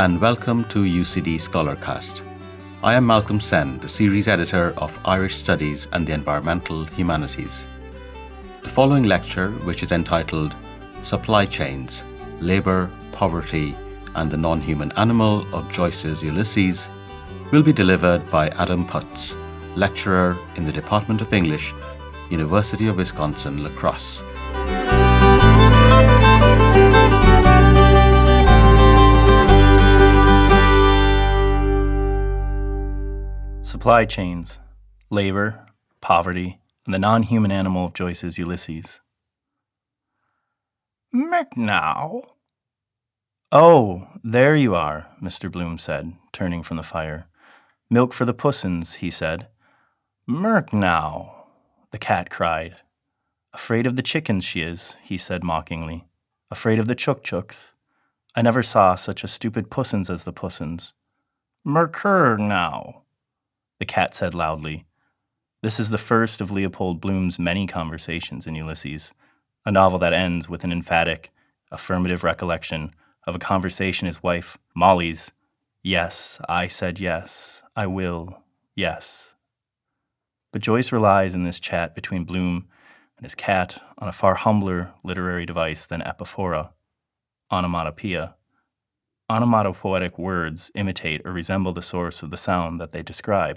And welcome to UCD Scholarcast. I am Malcolm Sen, the series editor of Irish Studies and the Environmental Humanities. The following lecture, which is entitled Supply Chains Labour, Poverty, and the Non Human Animal of Joyce's Ulysses, will be delivered by Adam Putz, lecturer in the Department of English, University of Wisconsin La Crosse. Supply chains, labor, poverty, and the non human animal of Joyce's Ulysses. McNow? Oh, there you are, Mr. Bloom said, turning from the fire. Milk for the pussins, he said. Mirknow, the cat cried. Afraid of the chickens she is, he said mockingly. Afraid of the chook chooks. I never saw such a stupid pussins as the pussins. Mercur now, the cat said loudly. This is the first of Leopold Bloom's many conversations in Ulysses, a novel that ends with an emphatic, affirmative recollection of a conversation his wife, Molly's, Yes, I said yes, I will, yes. But Joyce relies in this chat between Bloom and his cat on a far humbler literary device than epiphora, onomatopoeia. Onomatopoetic words imitate or resemble the source of the sound that they describe.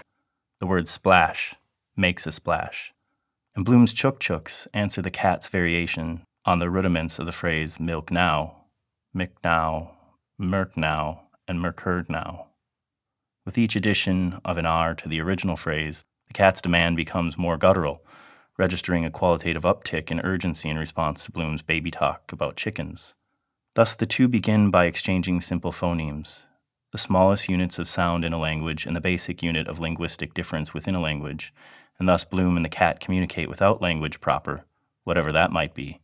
The word splash makes a splash. And Bloom's chook chooks answer the cat's variation on the rudiments of the phrase milk now, mick now, merk now, and mercurd now. With each addition of an R to the original phrase, the cat's demand becomes more guttural, registering a qualitative uptick in urgency in response to Bloom's baby talk about chickens. Thus, the two begin by exchanging simple phonemes, the smallest units of sound in a language and the basic unit of linguistic difference within a language, and thus Bloom and the cat communicate without language proper, whatever that might be.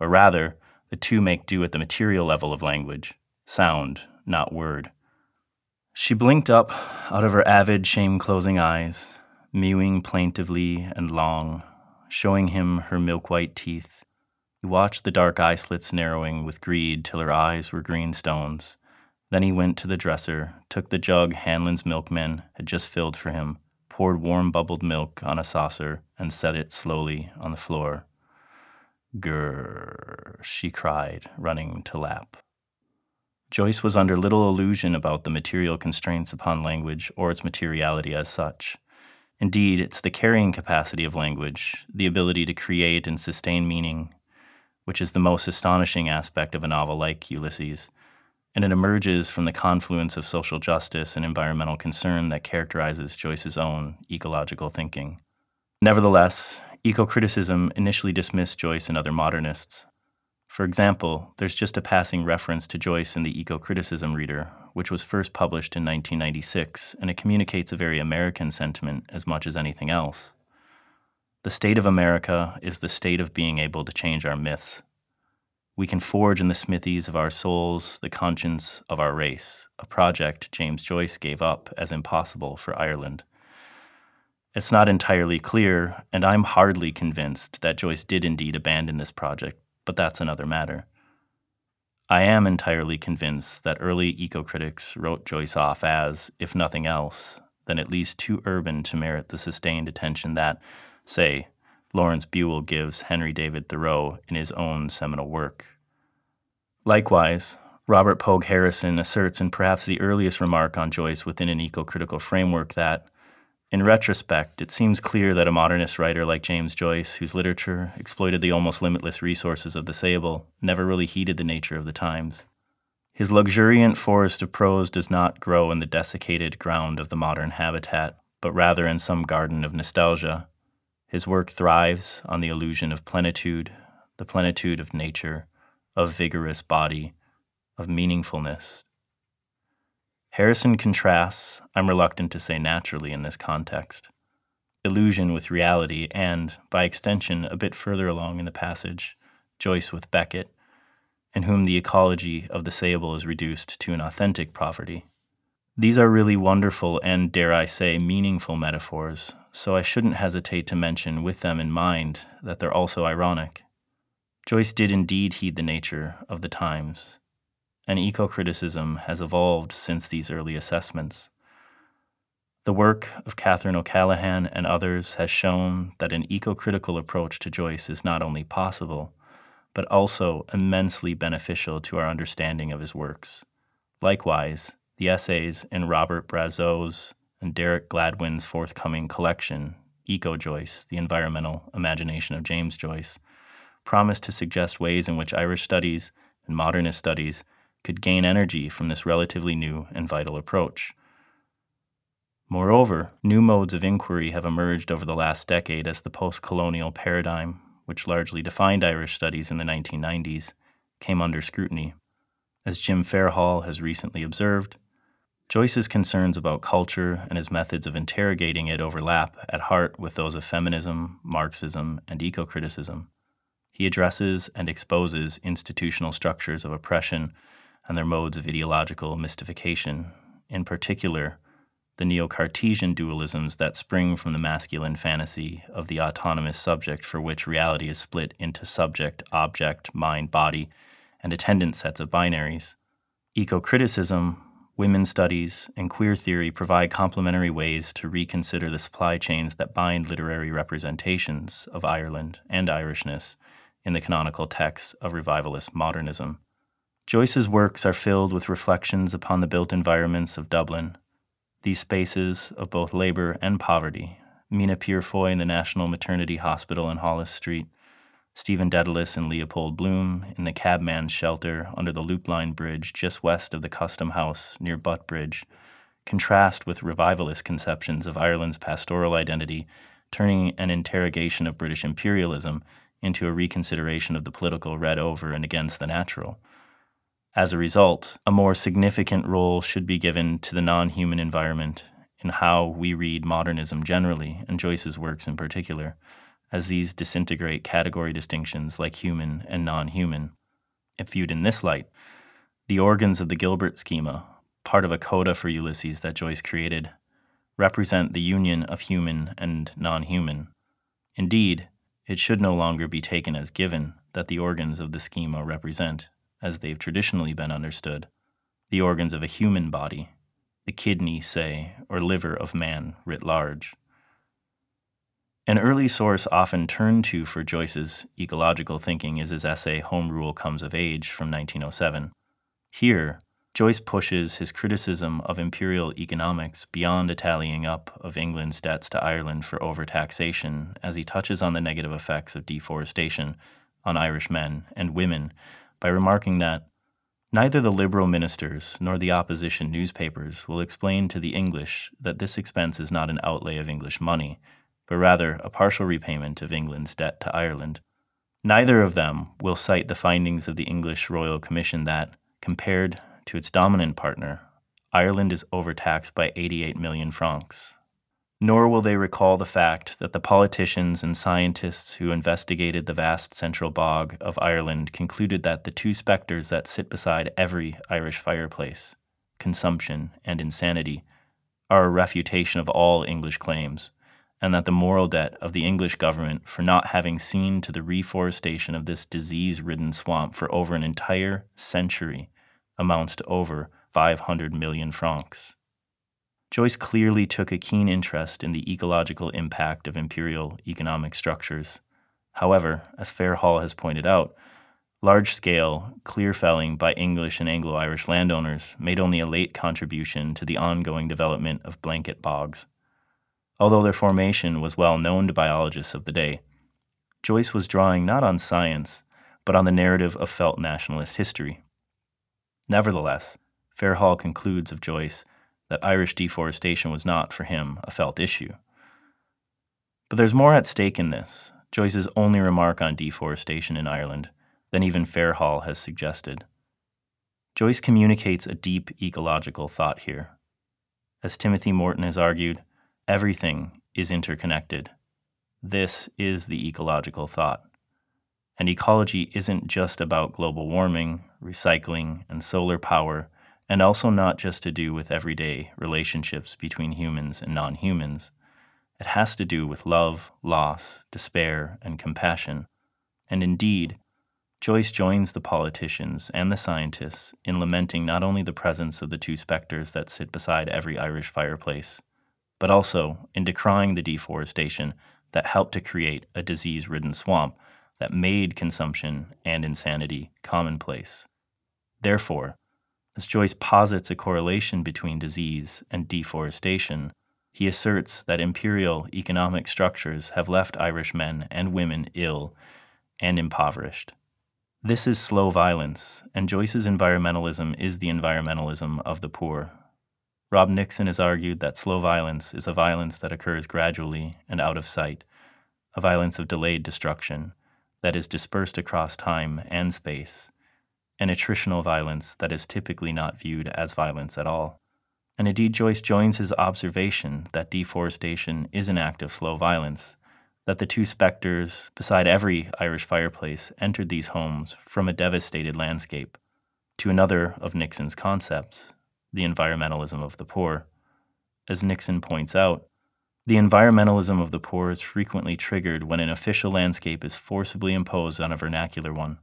Or rather, the two make do at the material level of language, sound, not word. She blinked up out of her avid, shame closing eyes, mewing plaintively and long, showing him her milk white teeth. He watched the dark eye slits narrowing with greed till her eyes were green stones. Then he went to the dresser, took the jug Hanlon's milkman had just filled for him, poured warm bubbled milk on a saucer, and set it slowly on the floor. Grrr, she cried, running to lap. Joyce was under little illusion about the material constraints upon language or its materiality as such. Indeed, it's the carrying capacity of language, the ability to create and sustain meaning, which is the most astonishing aspect of a novel like Ulysses and it emerges from the confluence of social justice and environmental concern that characterizes Joyce's own ecological thinking. Nevertheless, eco criticism initially dismissed Joyce and other modernists. For example, there's just a passing reference to Joyce in the Eco Criticism Reader, which was first published in 1996, and it communicates a very American sentiment as much as anything else. The state of America is the state of being able to change our myths. We can forge in the smithies of our souls the conscience of our race, a project James Joyce gave up as impossible for Ireland. It's not entirely clear, and I'm hardly convinced that Joyce did indeed abandon this project, but that's another matter. I am entirely convinced that early eco critics wrote Joyce off as, if nothing else, then at least too urban to merit the sustained attention that, say, Lawrence Buell gives Henry David Thoreau in his own seminal work. Likewise, Robert Pogue Harrison asserts in perhaps the earliest remark on Joyce within an eco critical framework that, in retrospect, it seems clear that a modernist writer like James Joyce, whose literature exploited the almost limitless resources of the sayable, never really heeded the nature of the times. His luxuriant forest of prose does not grow in the desiccated ground of the modern habitat, but rather in some garden of nostalgia his work thrives on the illusion of plenitude, the plenitude of nature, of vigorous body, of meaningfulness. Harrison contrasts, I'm reluctant to say naturally in this context, illusion with reality, and, by extension, a bit further along in the passage, Joyce with Beckett, in whom the ecology of the sayable is reduced to an authentic poverty. These are really wonderful and, dare I say, meaningful metaphors so I shouldn't hesitate to mention with them in mind that they're also ironic. Joyce did indeed heed the nature of the times. and eco criticism has evolved since these early assessments. The work of Catherine O'Callaghan and others has shown that an eco critical approach to Joyce is not only possible, but also immensely beneficial to our understanding of his works. Likewise, the essays in Robert Brazeau's and Derek Gladwin's forthcoming collection, Eco Joyce The Environmental Imagination of James Joyce, promise to suggest ways in which Irish studies and modernist studies could gain energy from this relatively new and vital approach. Moreover, new modes of inquiry have emerged over the last decade as the post colonial paradigm, which largely defined Irish studies in the 1990s, came under scrutiny. As Jim Fairhall has recently observed, Joyce's concerns about culture and his methods of interrogating it overlap at heart with those of feminism, Marxism, and eco criticism. He addresses and exposes institutional structures of oppression and their modes of ideological mystification, in particular, the neo Cartesian dualisms that spring from the masculine fantasy of the autonomous subject for which reality is split into subject, object, mind, body, and attendant sets of binaries. Eco criticism, women's studies, and queer theory provide complementary ways to reconsider the supply chains that bind literary representations of Ireland and Irishness in the canonical texts of revivalist modernism. Joyce's works are filled with reflections upon the built environments of Dublin, these spaces of both labor and poverty. Mina Purefoy in the National Maternity Hospital in Holles Street, Stephen Dedalus and Leopold Bloom in the cabman's shelter under the Loop Line Bridge just west of the Custom House near Butt Bridge, contrast with revivalist conceptions of Ireland's pastoral identity, turning an interrogation of British imperialism into a reconsideration of the political read over and against the natural. As a result, a more significant role should be given to the non human environment in how we read modernism generally, and Joyce's works in particular as these disintegrate category distinctions like human and non human. If viewed in this light, the organs of the Gilbert schema, part of a coda for Ulysses that Joyce created, represent the union of human and non human. Indeed, it should no longer be taken as given that the organs of the schema represent, as they've traditionally been understood, the organs of a human body, the kidney, say, or liver of man writ large. An early source often turned to for Joyce's ecological thinking is his essay Home Rule Comes of Age from 1907. Here, Joyce pushes his criticism of imperial economics beyond a tallying up of England's debts to Ireland for overtaxation as he touches on the negative effects of deforestation on Irish men and women by remarking that neither the Liberal ministers nor the opposition newspapers will explain to the English that this expense is not an outlay of English money but rather a partial repayment of England's debt to Ireland. Neither of them will cite the findings of the English Royal Commission that, compared to its dominant partner, Ireland is overtaxed by 88 million francs. Nor will they recall the fact that the politicians and scientists who investigated the vast central bog of Ireland concluded that the two spectres that sit beside every Irish fireplace, consumption and insanity, are a refutation of all English claims and that the moral debt of the English government for not having seen to the reforestation of this disease ridden swamp for over an entire century amounts to over 500 million francs. Joyce clearly took a keen interest in the ecological impact of imperial economic structures. However, as Fairhall has pointed out, large scale, clear felling by English and Anglo Irish landowners made only a late contribution to the ongoing development of blanket bogs although their formation was well known to biologists of the day. Joyce was drawing not on science, but on the narrative of felt nationalist history. Nevertheless, Fairhall concludes of Joyce that Irish deforestation was not, for him, a felt issue. But there's more at stake in this, Joyce's only remark on deforestation in Ireland, than even Fairhall has suggested. Joyce communicates a deep ecological thought here. As Timothy Morton has argued, Everything is interconnected. This is the ecological thought. And ecology isn't just about global warming, recycling, and solar power, and also not just to do with everyday relationships between humans and non humans. It has to do with love, loss, despair, and compassion. And indeed, Joyce joins the politicians and the scientists in lamenting not only the presence of the two spectres that sit beside every Irish fireplace, but also in decrying the deforestation that helped to create a disease ridden swamp that made consumption and insanity commonplace. Therefore, as Joyce posits a correlation between disease and deforestation, he asserts that imperial economic structures have left Irish men and women ill and impoverished. This is slow violence, and Joyce's environmentalism is the environmentalism of the poor. Rob Nixon has argued that slow violence is a violence that occurs gradually and out of sight, a violence of delayed destruction that is dispersed across time and space, an attritional violence that is typically not viewed as violence at all. And indeed, Joyce joins his observation that deforestation is an act of slow violence that the two spectres beside every Irish fireplace entered these homes from a devastated landscape to another of Nixon's concepts, the environmentalism of the poor. As Nixon points out, the environmentalism of the poor is frequently triggered when an official landscape is forcibly imposed on a vernacular one.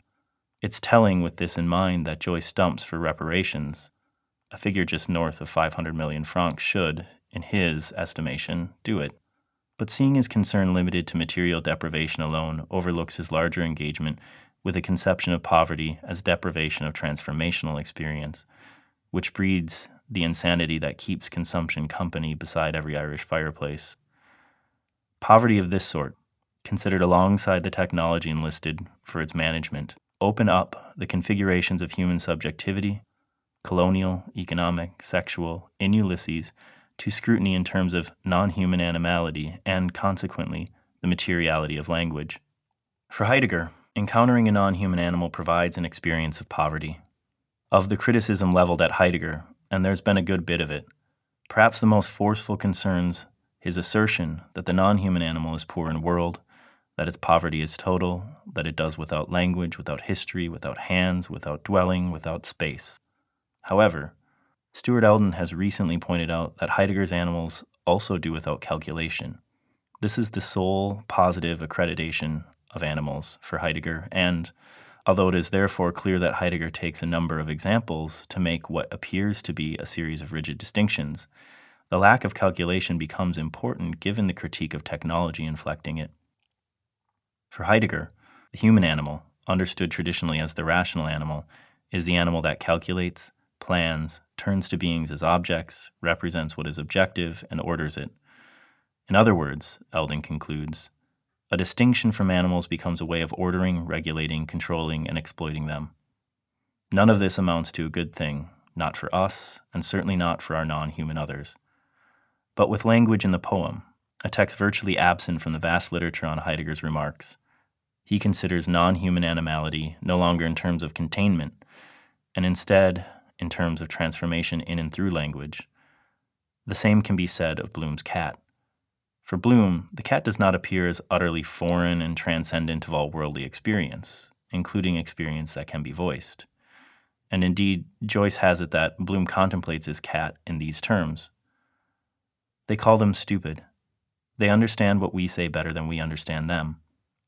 It's telling with this in mind that Joyce stumps for reparations. A figure just north of 500 million francs should, in his estimation, do it but seeing his concern limited to material deprivation alone overlooks his larger engagement with a conception of poverty as deprivation of transformational experience, which breeds the insanity that keeps consumption company beside every Irish fireplace. Poverty of this sort, considered alongside the technology enlisted for its management, open up the configurations of human subjectivity, colonial, economic, sexual, in Ulysses, to scrutiny in terms of non human animality and, consequently, the materiality of language. For Heidegger, encountering a non human animal provides an experience of poverty. Of the criticism leveled at Heidegger, and there's been a good bit of it, perhaps the most forceful concerns his assertion that the non human animal is poor in world, that its poverty is total, that it does without language, without history, without hands, without dwelling, without space. However, Stuart Elden has recently pointed out that Heidegger's animals also do without calculation. This is the sole positive accreditation of animals for Heidegger, and although it is therefore clear that Heidegger takes a number of examples to make what appears to be a series of rigid distinctions, the lack of calculation becomes important given the critique of technology inflecting it. For Heidegger, the human animal, understood traditionally as the rational animal, is the animal that calculates, plans, turns to beings as objects, represents what is objective, and orders it. In other words, Elden concludes, a distinction from animals becomes a way of ordering, regulating, controlling, and exploiting them. None of this amounts to a good thing, not for us, and certainly not for our non human others. But with language in the poem, a text virtually absent from the vast literature on Heidegger's remarks, he considers non human animality no longer in terms of containment, and instead in terms of transformation in and through language. The same can be said of Bloom's cat. For Bloom, the cat does not appear as utterly foreign and transcendent of all worldly experience, including experience that can be voiced. And indeed, Joyce has it that Bloom contemplates his cat in these terms. They call them stupid. They understand what we say better than we understand them.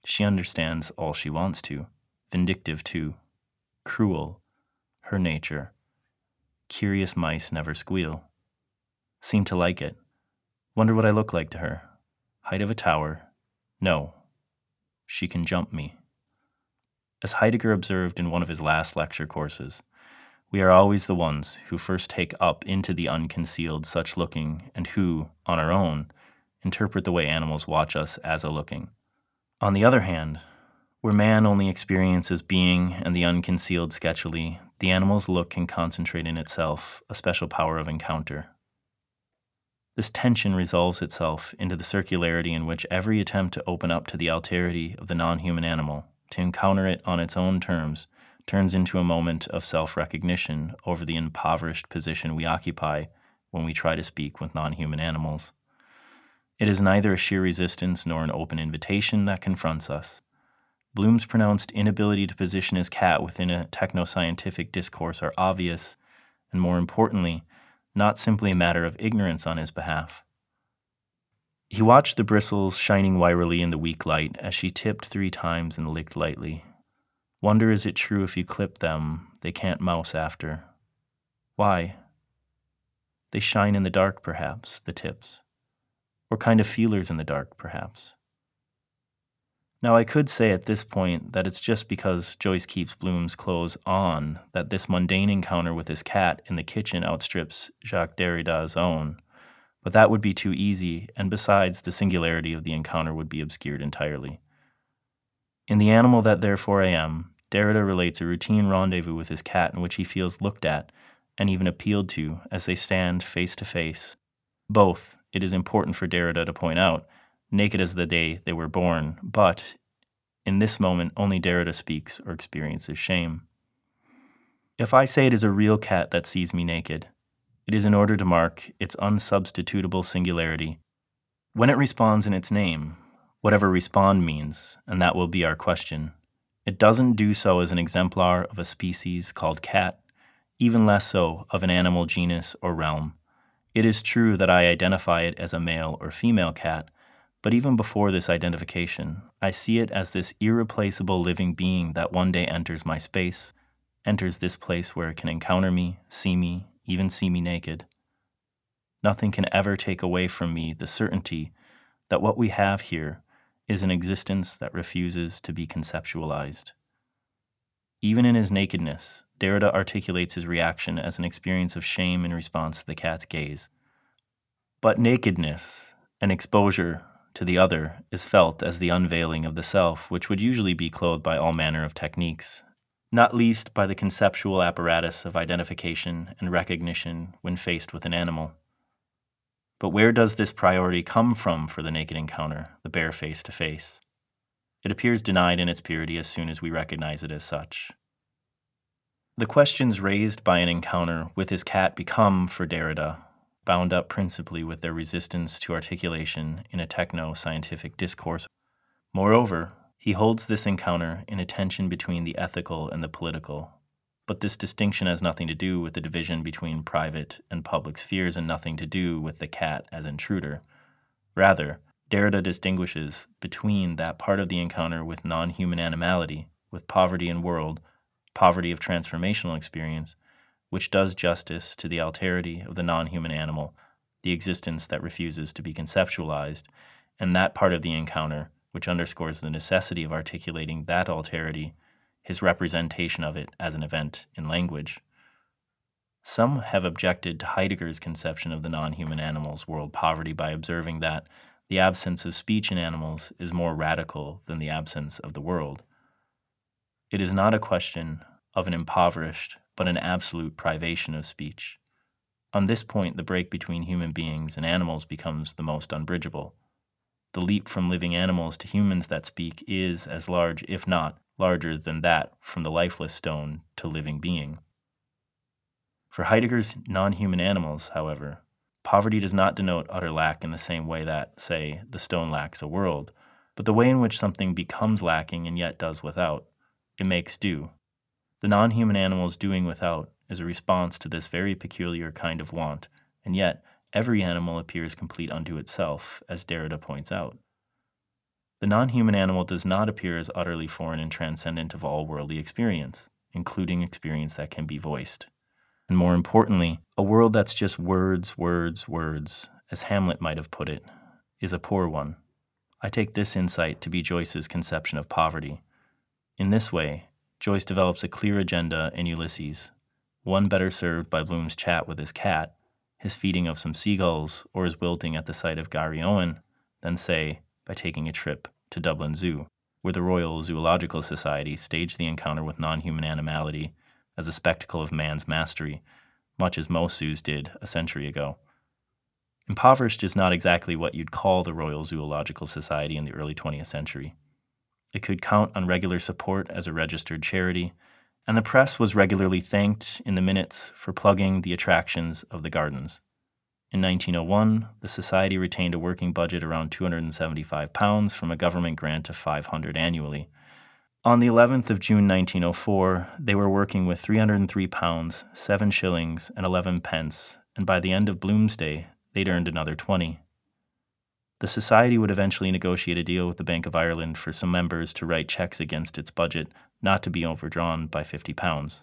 She understands all she wants to, vindictive too, cruel, her nature, Curious mice never squeal. Seem to like it. Wonder what I look like to her. Height of a tower. No. She can jump me. As Heidegger observed in one of his last lecture courses, we are always the ones who first take up into the unconcealed such looking and who, on our own, interpret the way animals watch us as a looking. On the other hand, where man only experiences being and the unconcealed sketchily, the animal's look can concentrate in itself a special power of encounter. This tension resolves itself into the circularity in which every attempt to open up to the alterity of the non human animal, to encounter it on its own terms, turns into a moment of self recognition over the impoverished position we occupy when we try to speak with non human animals. It is neither a sheer resistance nor an open invitation that confronts us. Bloom's pronounced inability to position his cat within a techno-scientific discourse are obvious, and more importantly, not simply a matter of ignorance on his behalf. He watched the bristles shining wirily in the weak light as she tipped three times and licked lightly. Wonder is it true if you clip them, they can't mouse after. Why? They shine in the dark, perhaps, the tips. Or kind of feelers in the dark, perhaps. Now, I could say at this point that it's just because Joyce keeps Bloom's clothes on that this mundane encounter with his cat in the kitchen outstrips Jacques Derrida's own, but that would be too easy, and besides, the singularity of the encounter would be obscured entirely. In The Animal That Therefore I Am, Derrida relates a routine rendezvous with his cat in which he feels looked at and even appealed to as they stand face to face. Both, it is important for Derrida to point out, naked as the day they were born, but in this moment only Derrida speaks or experiences shame. If I say it is a real cat that sees me naked, it is in order to mark its unsubstitutable singularity. When it responds in its name, whatever respond means, and that will be our question, it doesn't do so as an exemplar of a species called cat, even less so of an animal genus or realm. It is true that I identify it as a male or female cat, but even before this identification, I see it as this irreplaceable living being that one day enters my space, enters this place where it can encounter me, see me, even see me naked. Nothing can ever take away from me the certainty that what we have here is an existence that refuses to be conceptualized. Even in his nakedness, Derrida articulates his reaction as an experience of shame in response to the cat's gaze. But nakedness, an exposure to the other is felt as the unveiling of the self, which would usually be clothed by all manner of techniques, not least by the conceptual apparatus of identification and recognition when faced with an animal. But where does this priority come from for the naked encounter, the bare face to face? It appears denied in its purity as soon as we recognize it as such. The questions raised by an encounter with his cat become, for Derrida, bound up principally with their resistance to articulation in a techno scientific discourse. Moreover, he holds this encounter in a tension between the ethical and the political. But this distinction has nothing to do with the division between private and public spheres and nothing to do with the cat as intruder. Rather, Derrida distinguishes between that part of the encounter with non human animality, with poverty and world, poverty of transformational experience, which does justice to the alterity of the non human animal, the existence that refuses to be conceptualized, and that part of the encounter which underscores the necessity of articulating that alterity, his representation of it as an event in language. Some have objected to Heidegger's conception of the non human animal's world poverty by observing that the absence of speech in animals is more radical than the absence of the world. It is not a question of an impoverished but an absolute privation of speech. On this point, the break between human beings and animals becomes the most unbridgeable. The leap from living animals to humans that speak is as large, if not larger, than that from the lifeless stone to living being. For Heidegger's non human animals, however, poverty does not denote utter lack in the same way that, say, the stone lacks a world, but the way in which something becomes lacking and yet does without. It makes do, the non human animal's doing without is a response to this very peculiar kind of want, and yet every animal appears complete unto itself, as Derrida points out. The non human animal does not appear as utterly foreign and transcendent of all worldly experience, including experience that can be voiced. And more importantly, a world that's just words, words, words, as Hamlet might have put it, is a poor one. I take this insight to be Joyce's conception of poverty. In this way, Joyce develops a clear agenda in Ulysses, one better served by Bloom's chat with his cat, his feeding of some seagulls, or his wilting at the sight of Garryowen, than, say, by taking a trip to Dublin Zoo, where the Royal Zoological Society staged the encounter with non human animality as a spectacle of man's mastery, much as most zoos did a century ago. Impoverished is not exactly what you'd call the Royal Zoological Society in the early 20th century. It could count on regular support as a registered charity, and the press was regularly thanked in the minutes for plugging the attractions of the gardens. In 1901, the Society retained a working budget around £275 from a government grant of 500 annually. On the 11th of June 1904, they were working with £303, 7 shillings, and 11 pence, and by the end of Bloomsday, they'd earned another 20. The society would eventually negotiate a deal with the Bank of Ireland for some members to write checks against its budget not to be overdrawn by £50.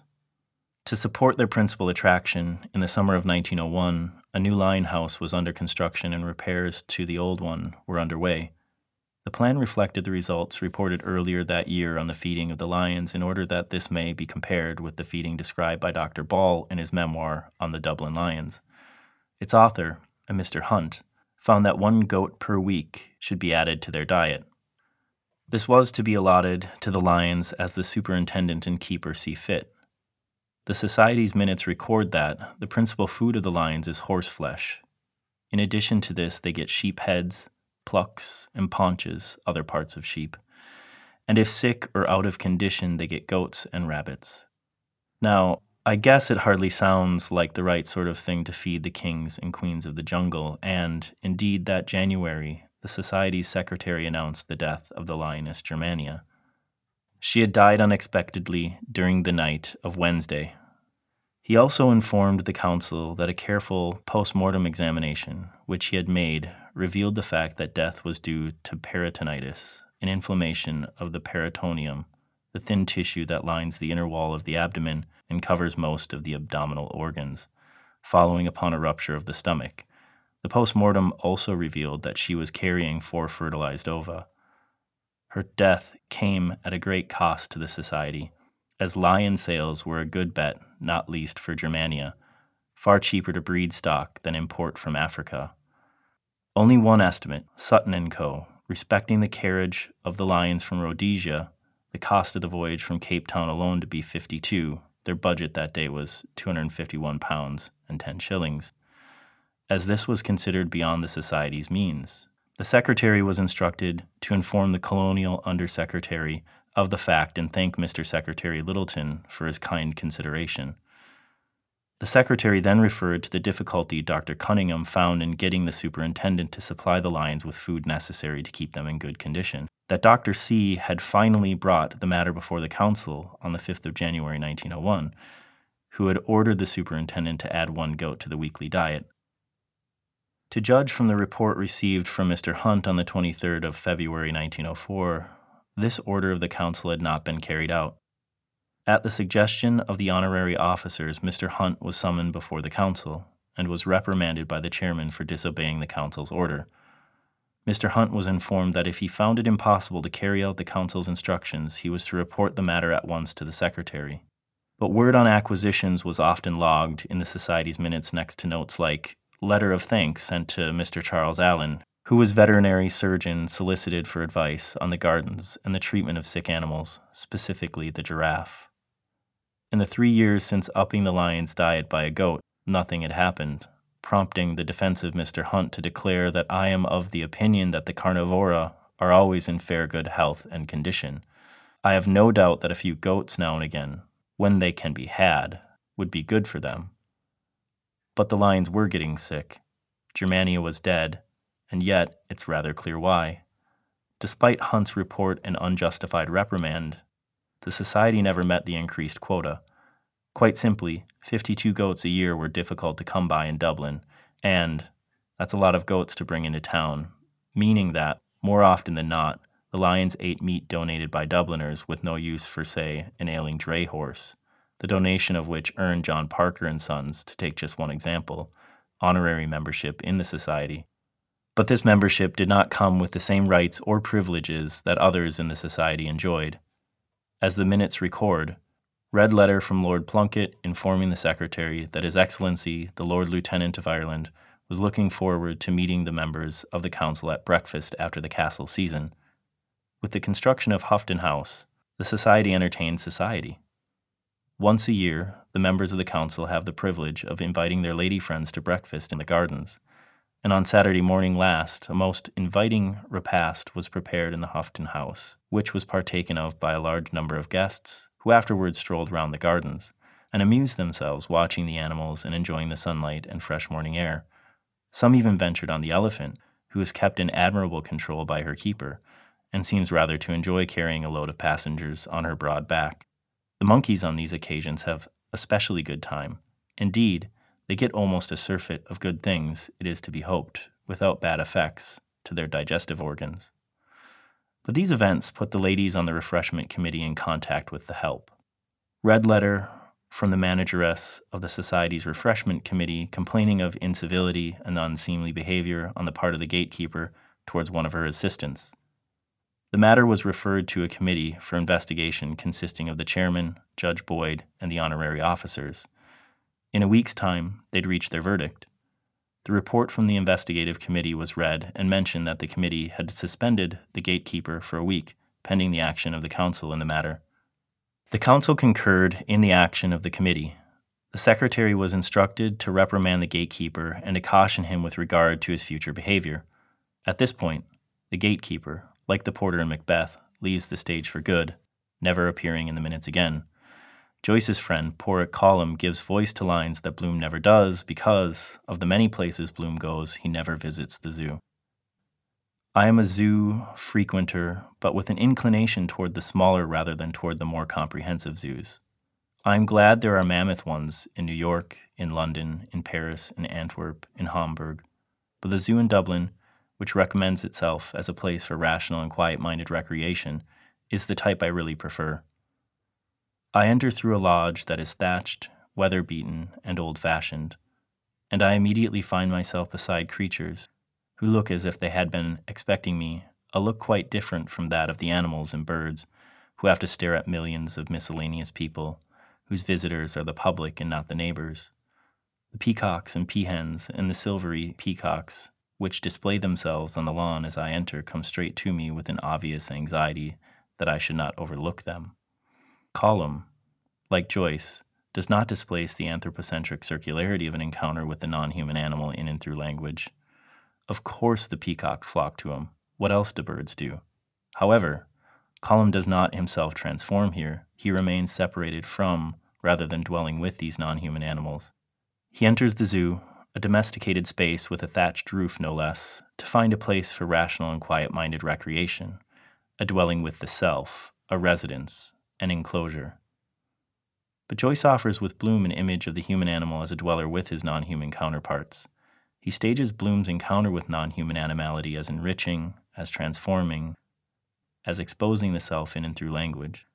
To support their principal attraction, in the summer of 1901, a new lion house was under construction and repairs to the old one were underway. The plan reflected the results reported earlier that year on the feeding of the lions in order that this may be compared with the feeding described by Dr. Ball in his memoir on the Dublin Lions. Its author, a Mr. Hunt, found that one goat per week should be added to their diet. This was to be allotted to the lions as the superintendent and keeper see fit. The Society's minutes record that the principal food of the lions is horse flesh. In addition to this, they get sheep heads, plucks, and paunches, other parts of sheep. And if sick or out of condition, they get goats and rabbits. Now, I guess it hardly sounds like the right sort of thing to feed the kings and queens of the jungle, and indeed, that January, the Society's secretary announced the death of the lioness Germania. She had died unexpectedly during the night of Wednesday. He also informed the council that a careful post mortem examination, which he had made, revealed the fact that death was due to peritonitis, an inflammation of the peritoneum, the thin tissue that lines the inner wall of the abdomen and covers most of the abdominal organs, following upon a rupture of the stomach. The post mortem also revealed that she was carrying four fertilized ova. Her death came at a great cost to the society, as lion sales were a good bet, not least for Germania, far cheaper to breed stock than import from Africa. Only one estimate, Sutton and Co., respecting the carriage of the lions from Rhodesia, the cost of the voyage from Cape Town alone to be 52. Their budget that day was 251 pounds and 10 shillings, as this was considered beyond the society's means. The secretary was instructed to inform the colonial undersecretary of the fact and thank Mr. Secretary Lyttelton for his kind consideration. The secretary then referred to the difficulty Dr. Cunningham found in getting the superintendent to supply the lions with food necessary to keep them in good condition. That Dr. C had finally brought the matter before the council on the 5th of January 1901, who had ordered the superintendent to add one goat to the weekly diet, to judge from the report received from Mr. Hunt on the 23rd of February 1904, this order of the Council had not been carried out. At the suggestion of the honorary officers, Mr. Hunt was summoned before the Council and was reprimanded by the chairman for disobeying the Council's order. Mr. Hunt was informed that if he found it impossible to carry out the Council's instructions, he was to report the matter at once to the Secretary. But word on acquisitions was often logged in the Society's minutes next to notes like, letter of thanks sent to Mr. Charles Allen, who was veterinary surgeon solicited for advice on the gardens and the treatment of sick animals, specifically the giraffe. In the three years since upping the lion's diet by a goat, nothing had happened, prompting the defensive Mr. Hunt to declare that I am of the opinion that the carnivora are always in fair good health and condition. I have no doubt that a few goats now and again, when they can be had, would be good for them. But the lions were getting sick. Germania was dead, and yet it's rather clear why. Despite Hunt's report and unjustified reprimand, the society never met the increased quota. Quite simply, 52 goats a year were difficult to come by in Dublin, and that's a lot of goats to bring into town, meaning that, more often than not, the lions ate meat donated by Dubliners with no use for, say, an ailing dray horse the donation of which earned John Parker and Sons, to take just one example, honorary membership in the society. But this membership did not come with the same rights or privileges that others in the society enjoyed. As the minutes record, read letter from Lord Plunket informing the secretary that His Excellency the Lord Lieutenant of Ireland was looking forward to meeting the members of the council at breakfast after the castle season. With the construction of Haughton House, the society entertained society. Once a year, the members of the council have the privilege of inviting their lady friends to breakfast in the gardens. And on Saturday morning last, a most inviting repast was prepared in the Haughton House, which was partaken of by a large number of guests, who afterwards strolled round the gardens, and amused themselves watching the animals and enjoying the sunlight and fresh morning air. Some even ventured on the elephant, who is kept in admirable control by her keeper, and seems rather to enjoy carrying a load of passengers on her broad back. The monkeys on these occasions have especially good time. Indeed, they get almost a surfeit of good things, it is to be hoped, without bad effects, to their digestive organs. But these events put the ladies on the refreshment committee in contact with the help. Read letter from the manageress of the Society's refreshment committee complaining of incivility and unseemly behavior on the part of the gatekeeper towards one of her assistants. The matter was referred to a committee for investigation consisting of the chairman, Judge Boyd, and the honorary officers. In a week's time, they'd reach their verdict. The report from the investigative committee was read and mentioned that the committee had suspended the gatekeeper for a week, pending the action of the council in the matter. The council concurred in the action of the committee. The secretary was instructed to reprimand the gatekeeper and to caution him with regard to his future behavior. At this point, the gatekeeper, like the porter in Macbeth, leaves the stage for good, never appearing in the minutes again. Joyce's friend, Padraic Colum, gives voice to lines that Bloom never does because, of the many places Bloom goes, he never visits the zoo. I am a zoo frequenter, but with an inclination toward the smaller rather than toward the more comprehensive zoos. I am glad there are mammoth ones in New York, in London, in Paris, in Antwerp, in Hamburg, but the zoo in Dublin, which recommends itself as a place for rational and quiet minded recreation, is the type I really prefer. I enter through a lodge that is thatched, weather beaten, and old fashioned, and I immediately find myself beside creatures who look as if they had been expecting me, a look quite different from that of the animals and birds, who have to stare at millions of miscellaneous people, whose visitors are the public and not the neighbors. The peacocks and peahens and the silvery peacocks, which display themselves on the lawn as I enter, come straight to me with an obvious anxiety that I should not overlook them. Colum, like Joyce, does not displace the anthropocentric circularity of an encounter with the non human animal in and through language. Of course, the peacocks flock to him. What else do birds do? However, Colum does not himself transform here. He remains separated from, rather than dwelling with, these non human animals. He enters the zoo, a domesticated space with a thatched roof no less, to find a place for rational and quiet minded recreation, a dwelling with the self, a residence, an enclosure. But Joyce offers with Bloom an image of the human animal as a dweller with his non human counterparts. He stages Bloom's encounter with non human animality as enriching, as transforming, as exposing the self in and through language.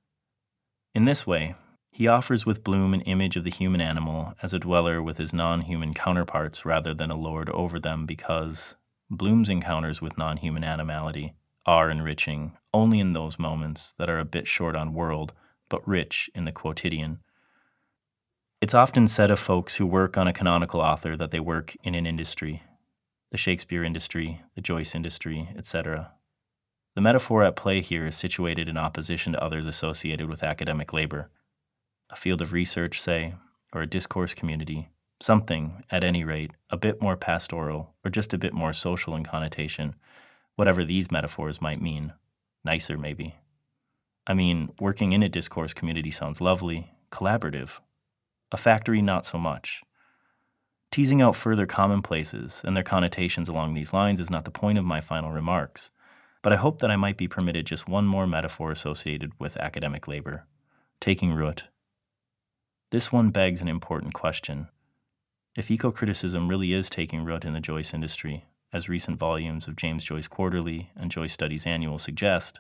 In this way, he offers with Bloom an image of the human animal as a dweller with his non human counterparts rather than a lord over them because Bloom's encounters with non human animality are enriching only in those moments that are a bit short on world but rich in the quotidian. It's often said of folks who work on a canonical author that they work in an industry the Shakespeare industry, the Joyce industry, etc. The metaphor at play here is situated in opposition to others associated with academic labor. A field of research, say, or a discourse community, something, at any rate, a bit more pastoral or just a bit more social in connotation, whatever these metaphors might mean. Nicer, maybe. I mean, working in a discourse community sounds lovely, collaborative, a factory not so much. Teasing out further commonplaces and their connotations along these lines is not the point of my final remarks, but I hope that I might be permitted just one more metaphor associated with academic labor taking root. This one begs an important question. If eco criticism really is taking root in the Joyce industry, as recent volumes of James Joyce Quarterly and Joyce Studies Annual suggest,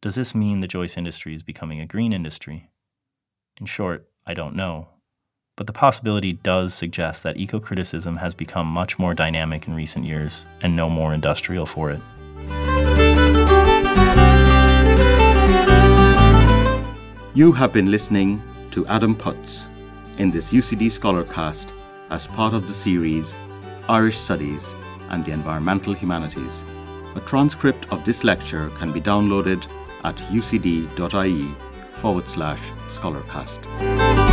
does this mean the Joyce industry is becoming a green industry? In short, I don't know, but the possibility does suggest that eco criticism has become much more dynamic in recent years and no more industrial for it. You have been listening to Adam Putz in this UCD Scholarcast as part of the series Irish Studies and the Environmental Humanities. A transcript of this lecture can be downloaded at ucd.ie forward slash scholarcast.